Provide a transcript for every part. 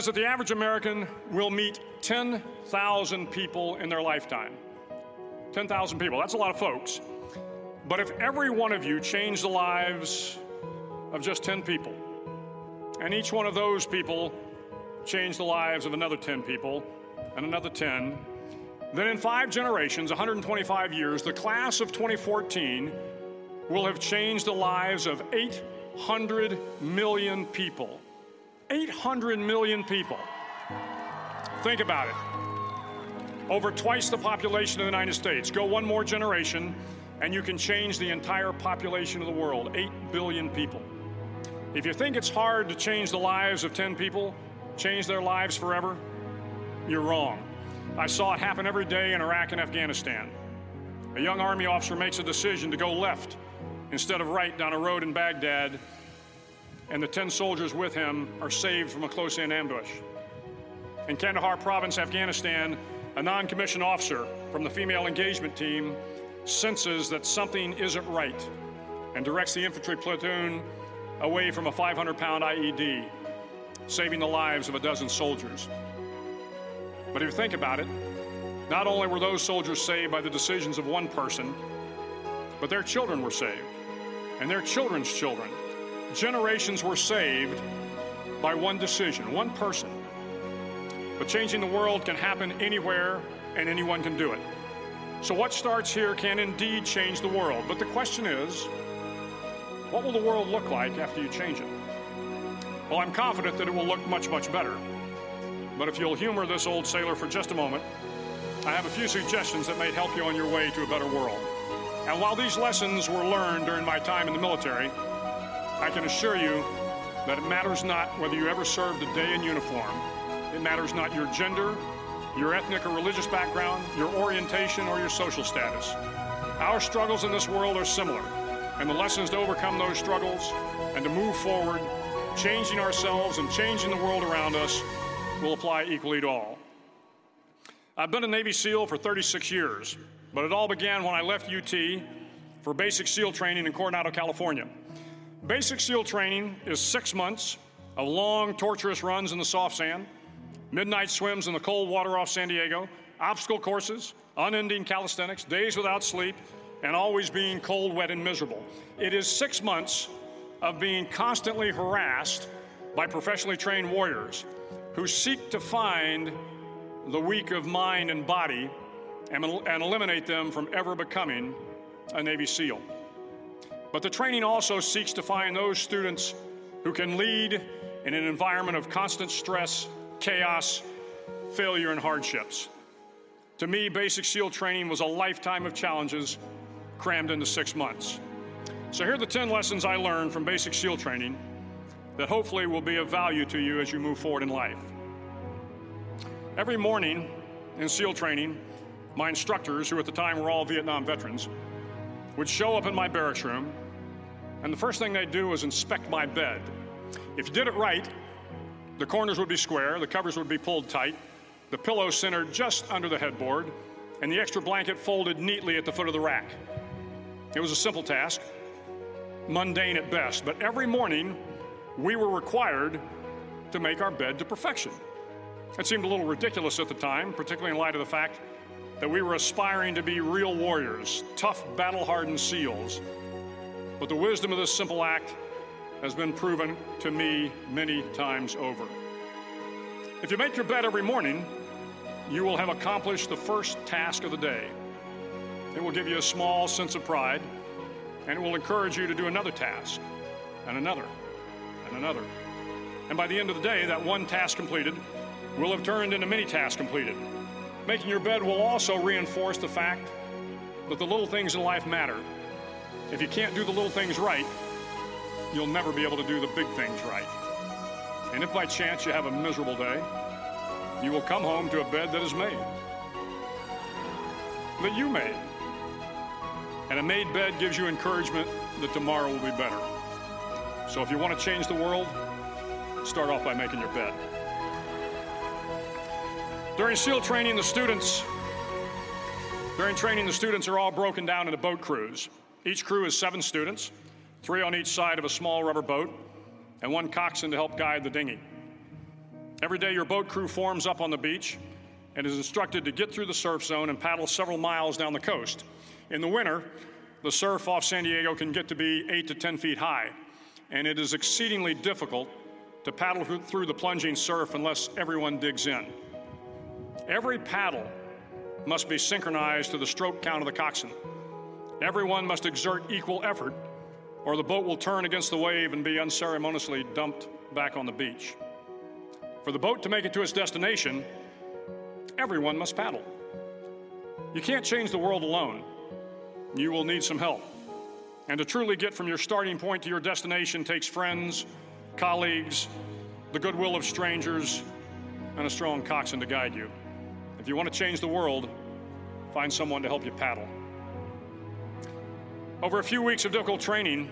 Is that the average American will meet 10,000 people in their lifetime. 10,000 people, that's a lot of folks. But if every one of you changed the lives of just 10 people, and each one of those people changed the lives of another 10 people, and another 10, then in five generations, 125 years, the class of 2014 will have changed the lives of 800 million people. 800 million people. Think about it. Over twice the population of the United States. Go one more generation, and you can change the entire population of the world 8 billion people. If you think it's hard to change the lives of 10 people, change their lives forever, you're wrong. I saw it happen every day in Iraq and Afghanistan. A young Army officer makes a decision to go left instead of right down a road in Baghdad and the 10 soldiers with him are saved from a close in ambush. In Kandahar province, Afghanistan, a non commissioned officer from the female engagement team senses that something isn't right and directs the infantry platoon away from a 500 pound IED, saving the lives of a dozen soldiers. But if you think about it, not only were those soldiers saved by the decisions of one person, but their children were saved, and their children's children generations were saved by one decision, one person. But changing the world can happen anywhere and anyone can do it. So, what starts here can indeed change the world. But the question is what will the world look like after you change it? Well, I'm confident that it will look much, much better. But if you'll humor this old sailor for just a moment, I have a few suggestions that may help you on your way to a better world. And while these lessons were learned during my time in the military, I can assure you that it matters not whether you ever served a day in uniform. It matters not your gender, your ethnic or religious background, your orientation, or your social status. Our struggles in this world are similar, and the lessons to overcome those struggles and to move forward, changing ourselves and changing the world around us, will apply equally to all. I've been a Navy SEAL for 36 years, but it all began when I left UT for basic SEAL training in Coronado, California. Basic SEAL training is six months of long, torturous runs in the soft sand, midnight swims in the cold water off San Diego, obstacle courses, unending calisthenics, days without sleep, and always being cold, wet, and miserable. It is six months of being constantly harassed by professionally trained warriors who seek to find the weak of mind and body and, and eliminate them from ever becoming a Navy SEAL. But the training also seeks to find those students who can lead in an environment of constant stress, chaos, failure, and hardships. To me, basic SEAL training was a lifetime of challenges crammed into six months. So, here are the 10 lessons I learned from basic SEAL training that hopefully will be of value to you as you move forward in life. Every morning in SEAL training, my instructors, who at the time were all Vietnam veterans, would show up in my barracks room, and the first thing they'd do was inspect my bed. If you did it right, the corners would be square, the covers would be pulled tight, the pillow centered just under the headboard, and the extra blanket folded neatly at the foot of the rack. It was a simple task, mundane at best, but every morning we were required to make our bed to perfection. It seemed a little ridiculous at the time, particularly in light of the fact that we were aspiring to be real warriors, tough, battle hardened SEALs. But the wisdom of this simple act has been proven to me many times over. If you make your bed every morning, you will have accomplished the first task of the day. It will give you a small sense of pride, and it will encourage you to do another task, and another, and another. And by the end of the day, that one task completed will have turned into many tasks completed. Making your bed will also reinforce the fact that the little things in life matter. If you can't do the little things right, you'll never be able to do the big things right. And if by chance you have a miserable day, you will come home to a bed that is made, that you made. And a made bed gives you encouragement that tomorrow will be better. So if you want to change the world, start off by making your bed. During SEAL training, the students during training, the students are all broken down into boat crews. Each crew is seven students, three on each side of a small rubber boat, and one coxswain to help guide the dinghy. Every day, your boat crew forms up on the beach and is instructed to get through the surf zone and paddle several miles down the coast. In the winter, the surf off San Diego can get to be 8 to 10 feet high, and it is exceedingly difficult to paddle through the plunging surf unless everyone digs in. Every paddle must be synchronized to the stroke count of the coxswain. Everyone must exert equal effort, or the boat will turn against the wave and be unceremoniously dumped back on the beach. For the boat to make it to its destination, everyone must paddle. You can't change the world alone. You will need some help. And to truly get from your starting point to your destination takes friends, colleagues, the goodwill of strangers, and a strong coxswain to guide you. If you want to change the world, find someone to help you paddle. Over a few weeks of difficult training,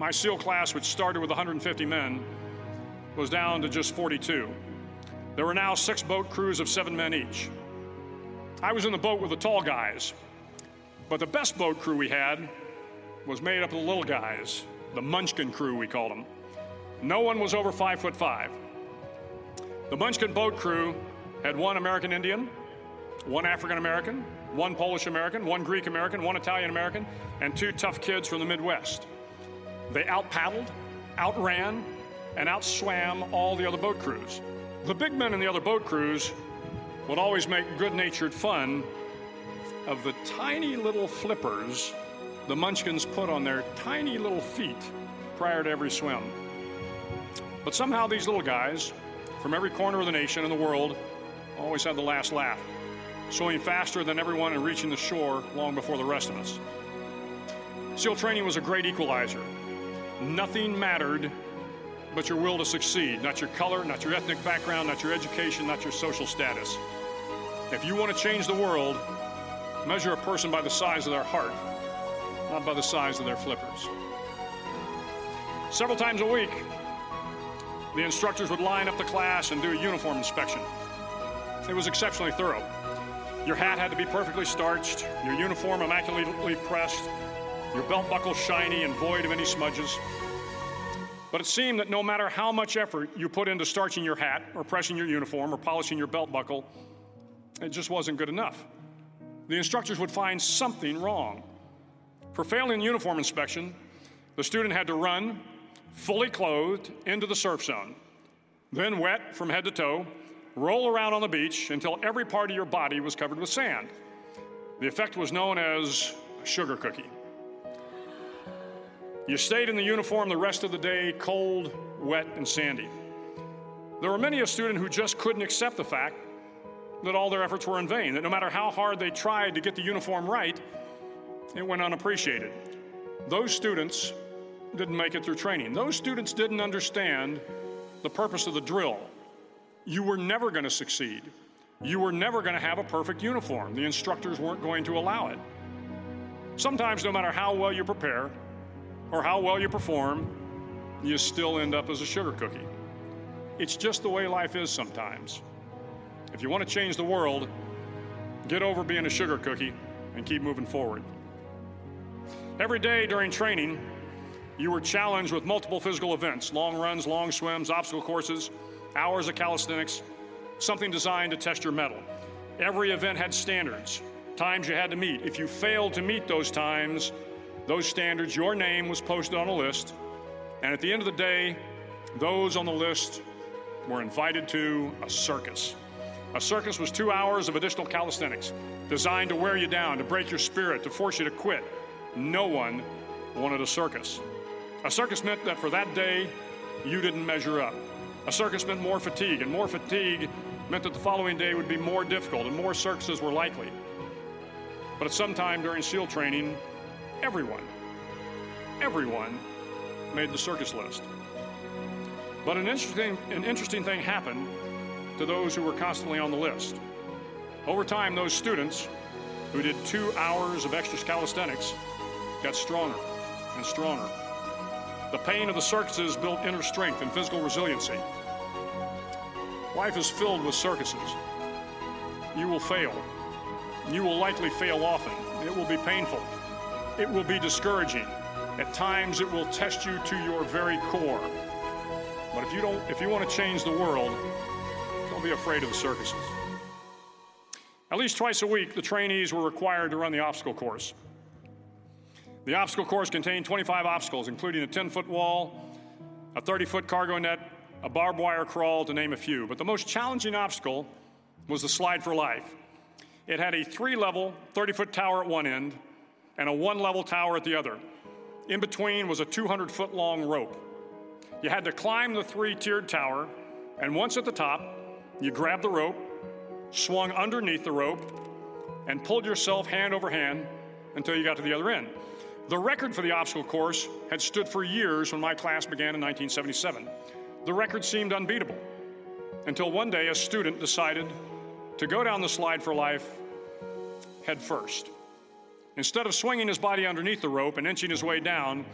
my SEAL class, which started with 150 men, was down to just 42. There were now six boat crews of seven men each. I was in the boat with the tall guys, but the best boat crew we had was made up of the little guys, the Munchkin crew, we called them. No one was over five foot five. The Munchkin boat crew had one American Indian, one African American, one Polish American, one Greek American, one Italian American, and two tough kids from the Midwest. They out paddled, outran, and outswam all the other boat crews. The big men in the other boat crews would always make good natured fun of the tiny little flippers the munchkins put on their tiny little feet prior to every swim. But somehow these little guys from every corner of the nation and the world always had the last laugh, swimming faster than everyone and reaching the shore long before the rest of us. SEAL training was a great equalizer. Nothing mattered but your will to succeed, not your color, not your ethnic background, not your education, not your social status. If you want to change the world, measure a person by the size of their heart, not by the size of their flippers. Several times a week, the instructors would line up the class and do a uniform inspection. It was exceptionally thorough. Your hat had to be perfectly starched, your uniform immaculately pressed, your belt buckle shiny and void of any smudges. But it seemed that no matter how much effort you put into starching your hat, or pressing your uniform, or polishing your belt buckle, it just wasn't good enough. The instructors would find something wrong. For failing uniform inspection, the student had to run, fully clothed, into the surf zone, then wet from head to toe, roll around on the beach until every part of your body was covered with sand. The effect was known as a sugar cookie. You stayed in the uniform the rest of the day, cold, wet, and sandy. There were many a student who just couldn't accept the fact that all their efforts were in vain, that no matter how hard they tried to get the uniform right, it went unappreciated. Those students didn't make it through training. Those students didn't understand the purpose of the drill you were never going to succeed. You were never going to have a perfect uniform. The instructors weren't going to allow it. Sometimes, no matter how well you prepare or how well you perform, you still end up as a sugar cookie. It's just the way life is sometimes. If you want to change the world, get over being a sugar cookie and keep moving forward. Every day during training, you were challenged with multiple physical events long runs, long swims, obstacle courses hours of calisthenics, something designed to test your mettle. Every event had standards, times you had to meet. If you failed to meet those times, those standards, your name was posted on a list. And at the end of the day, those on the list were invited to a circus. A circus was two hours of additional calisthenics designed to wear you down, to break your spirit, to force you to quit. No one wanted a circus. A circus meant that for that day, you didn't measure up. A circus meant more fatigue, and more fatigue meant that the following day would be more difficult and more circuses were likely. But at some time during SEAL training, everyone, everyone made the circus list. But an interesting, an interesting thing happened to those who were constantly on the list. Over time, those students who did two hours of extra calisthenics got stronger and stronger. The pain of the circuses built inner strength and physical resiliency. Life is filled with circuses. You will fail. You will likely fail often. It will be painful. It will be discouraging. At times, it will test you to your very core. But if you don't, if you want to change the world, don't be afraid of the circuses. At least twice a week, the trainees were required to run the obstacle course. The obstacle course contained 25 obstacles, including a 10 foot wall, a 30 foot cargo net, a barbed wire crawl, to name a few. But the most challenging obstacle was the slide for life. It had a three level, 30 foot tower at one end and a one level tower at the other. In between was a 200 foot long rope. You had to climb the three tiered tower, and once at the top, you grabbed the rope, swung underneath the rope, and pulled yourself hand over hand until you got to the other end. The record for the obstacle course had stood for years when my class began in 1977. The record seemed unbeatable until one day a student decided to go down the slide for life head first. Instead of swinging his body underneath the rope and inching his way down,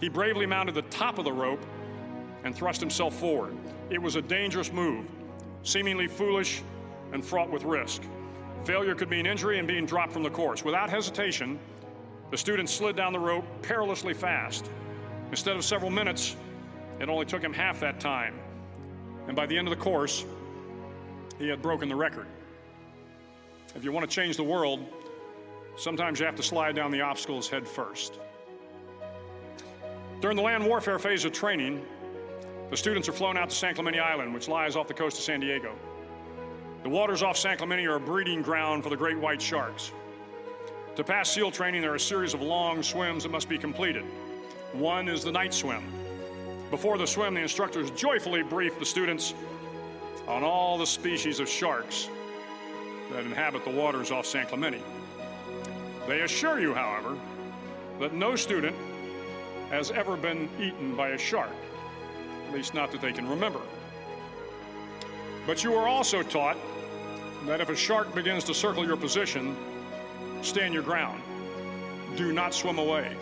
he bravely mounted the top of the rope and thrust himself forward. It was a dangerous move, seemingly foolish and fraught with risk. Failure could mean injury and being dropped from the course. Without hesitation, the student slid down the rope perilously fast. Instead of several minutes, it only took him half that time. And by the end of the course, he had broken the record. If you want to change the world, sometimes you have to slide down the obstacles head first. During the land warfare phase of training, the students are flown out to San Clemente Island, which lies off the coast of San Diego. The waters off San Clemente are a breeding ground for the great white sharks. To pass SEAL training, there are a series of long swims that must be completed. One is the night swim. Before the swim, the instructors joyfully brief the students on all the species of sharks that inhabit the waters off San Clemente. They assure you, however, that no student has ever been eaten by a shark, at least not that they can remember. But you are also taught that if a shark begins to circle your position, stand your ground. Do not swim away.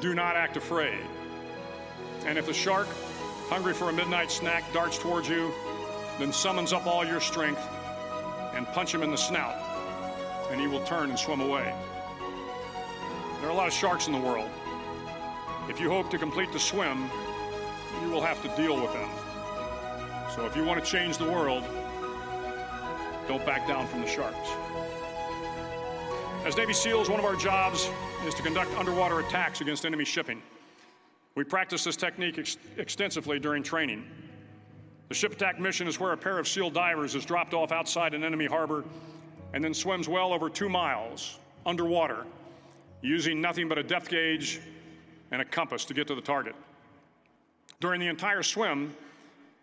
Do not act afraid. And if the shark, hungry for a midnight snack, darts towards you, then summons up all your strength and punch him in the snout, and he will turn and swim away. There are a lot of sharks in the world. If you hope to complete the swim, you will have to deal with them. So if you want to change the world, don't back down from the sharks. As Navy SEALs, one of our jobs is to conduct underwater attacks against enemy shipping. We practice this technique ex- extensively during training. The ship attack mission is where a pair of SEAL divers is dropped off outside an enemy harbor and then swims well over two miles underwater using nothing but a depth gauge and a compass to get to the target. During the entire swim,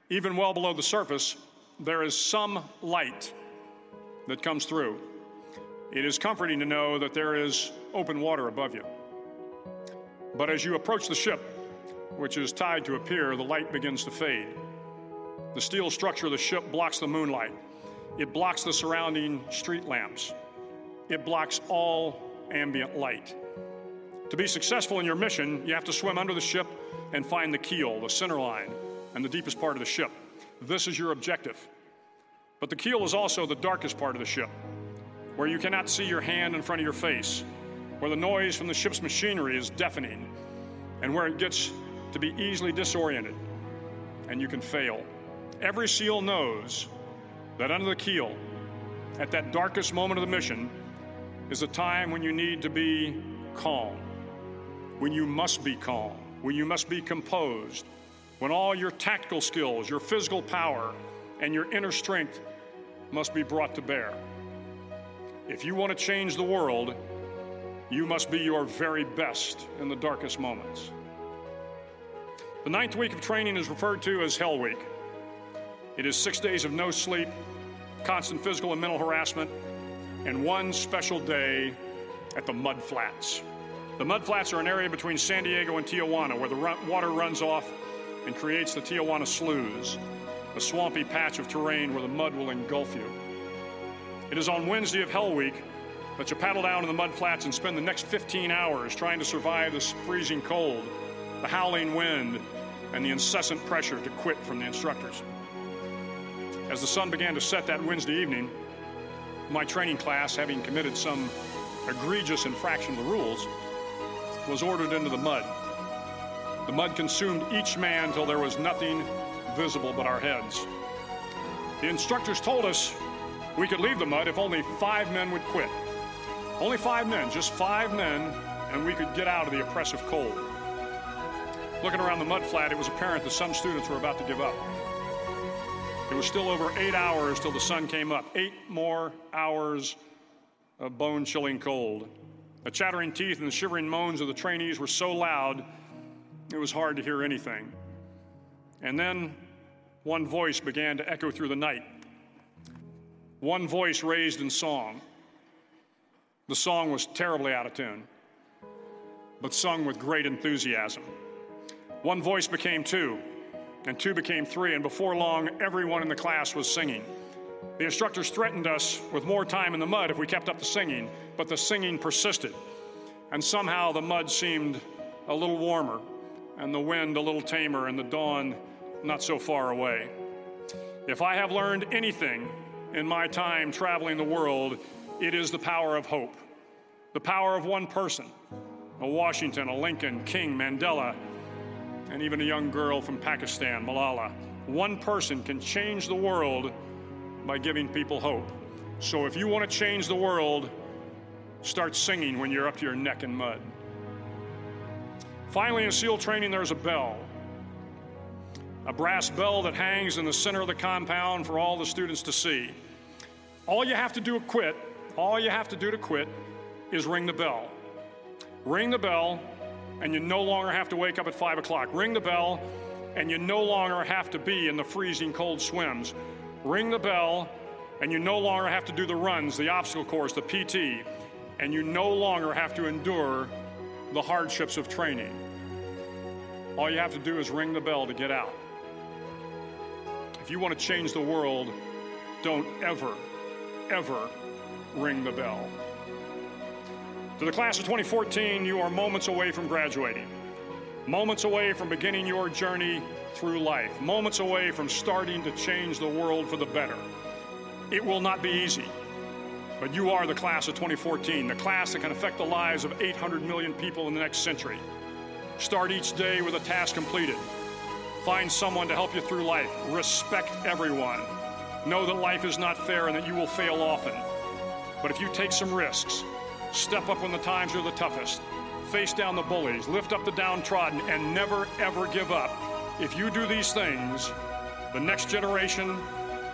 even well below the surface, there is some light that comes through. It is comforting to know that there is open water above you. But as you approach the ship, which is tied to a pier, the light begins to fade. The steel structure of the ship blocks the moonlight, it blocks the surrounding street lamps, it blocks all ambient light. To be successful in your mission, you have to swim under the ship and find the keel, the center line, and the deepest part of the ship. This is your objective. But the keel is also the darkest part of the ship, where you cannot see your hand in front of your face, where the noise from the ship's machinery is deafening, and where it gets to be easily disoriented, and you can fail. Every SEAL knows that under the keel, at that darkest moment of the mission, is a time when you need to be calm, when you must be calm, when you must be composed, when all your tactical skills, your physical power, and your inner strength must be brought to bear. If you want to change the world, you must be your very best in the darkest moments. The ninth week of training is referred to as Hell Week. It is six days of no sleep, constant physical and mental harassment, and one special day at the Mud Flats. The Mud Flats are an area between San Diego and Tijuana where the water runs off and creates the Tijuana Sloughs, a swampy patch of terrain where the mud will engulf you. It is on Wednesday of Hell Week that you paddle down in the mud flats and spend the next 15 hours trying to survive this freezing cold, the howling wind, and the incessant pressure to quit from the instructors. As the sun began to set that Wednesday evening, my training class, having committed some egregious infraction of the rules, was ordered into the mud. The mud consumed each man till there was nothing visible but our heads. The instructors told us we could leave the mud if only five men would quit. Only five men, just five men, and we could get out of the oppressive cold. Looking around the mud flat, it was apparent that some students were about to give up. It was still over eight hours till the sun came up. Eight more hours of bone chilling cold. The chattering teeth and the shivering moans of the trainees were so loud, it was hard to hear anything. And then one voice began to echo through the night. One voice raised in song. The song was terribly out of tune, but sung with great enthusiasm. One voice became two, and two became three, and before long, everyone in the class was singing. The instructors threatened us with more time in the mud if we kept up the singing, but the singing persisted. And somehow the mud seemed a little warmer, and the wind a little tamer, and the dawn not so far away. If I have learned anything in my time traveling the world, it is the power of hope. The power of one person a Washington, a Lincoln, King, Mandela, and even a young girl from Pakistan, Malala. One person can change the world by giving people hope. So if you want to change the world, start singing when you're up to your neck in mud. Finally, in SEAL training, there's a bell. A brass bell that hangs in the center of the compound for all the students to see. All you have to do to quit, all you have to do to quit is ring the bell. Ring the bell, and you no longer have to wake up at 5 o'clock. Ring the bell, and you no longer have to be in the freezing cold swims. Ring the bell, and you no longer have to do the runs, the obstacle course, the PT, and you no longer have to endure the hardships of training. All you have to do is ring the bell to get out. If you want to change the world, don't ever, ever ring the bell. To the class of 2014, you are moments away from graduating, moments away from beginning your journey through life, moments away from starting to change the world for the better. It will not be easy, but you are the class of 2014, the class that can affect the lives of 800 million people in the next century. Start each day with a task completed. Find someone to help you through life. Respect everyone. Know that life is not fair and that you will fail often. But if you take some risks, step up when the times are the toughest, face down the bullies, lift up the downtrodden, and never ever give up. If you do these things, the next generation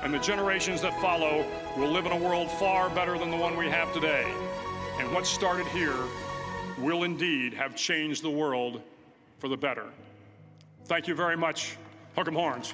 and the generations that follow will live in a world far better than the one we have today. And what started here will indeed have changed the world for the better. Thank you very much. Hook 'em horns.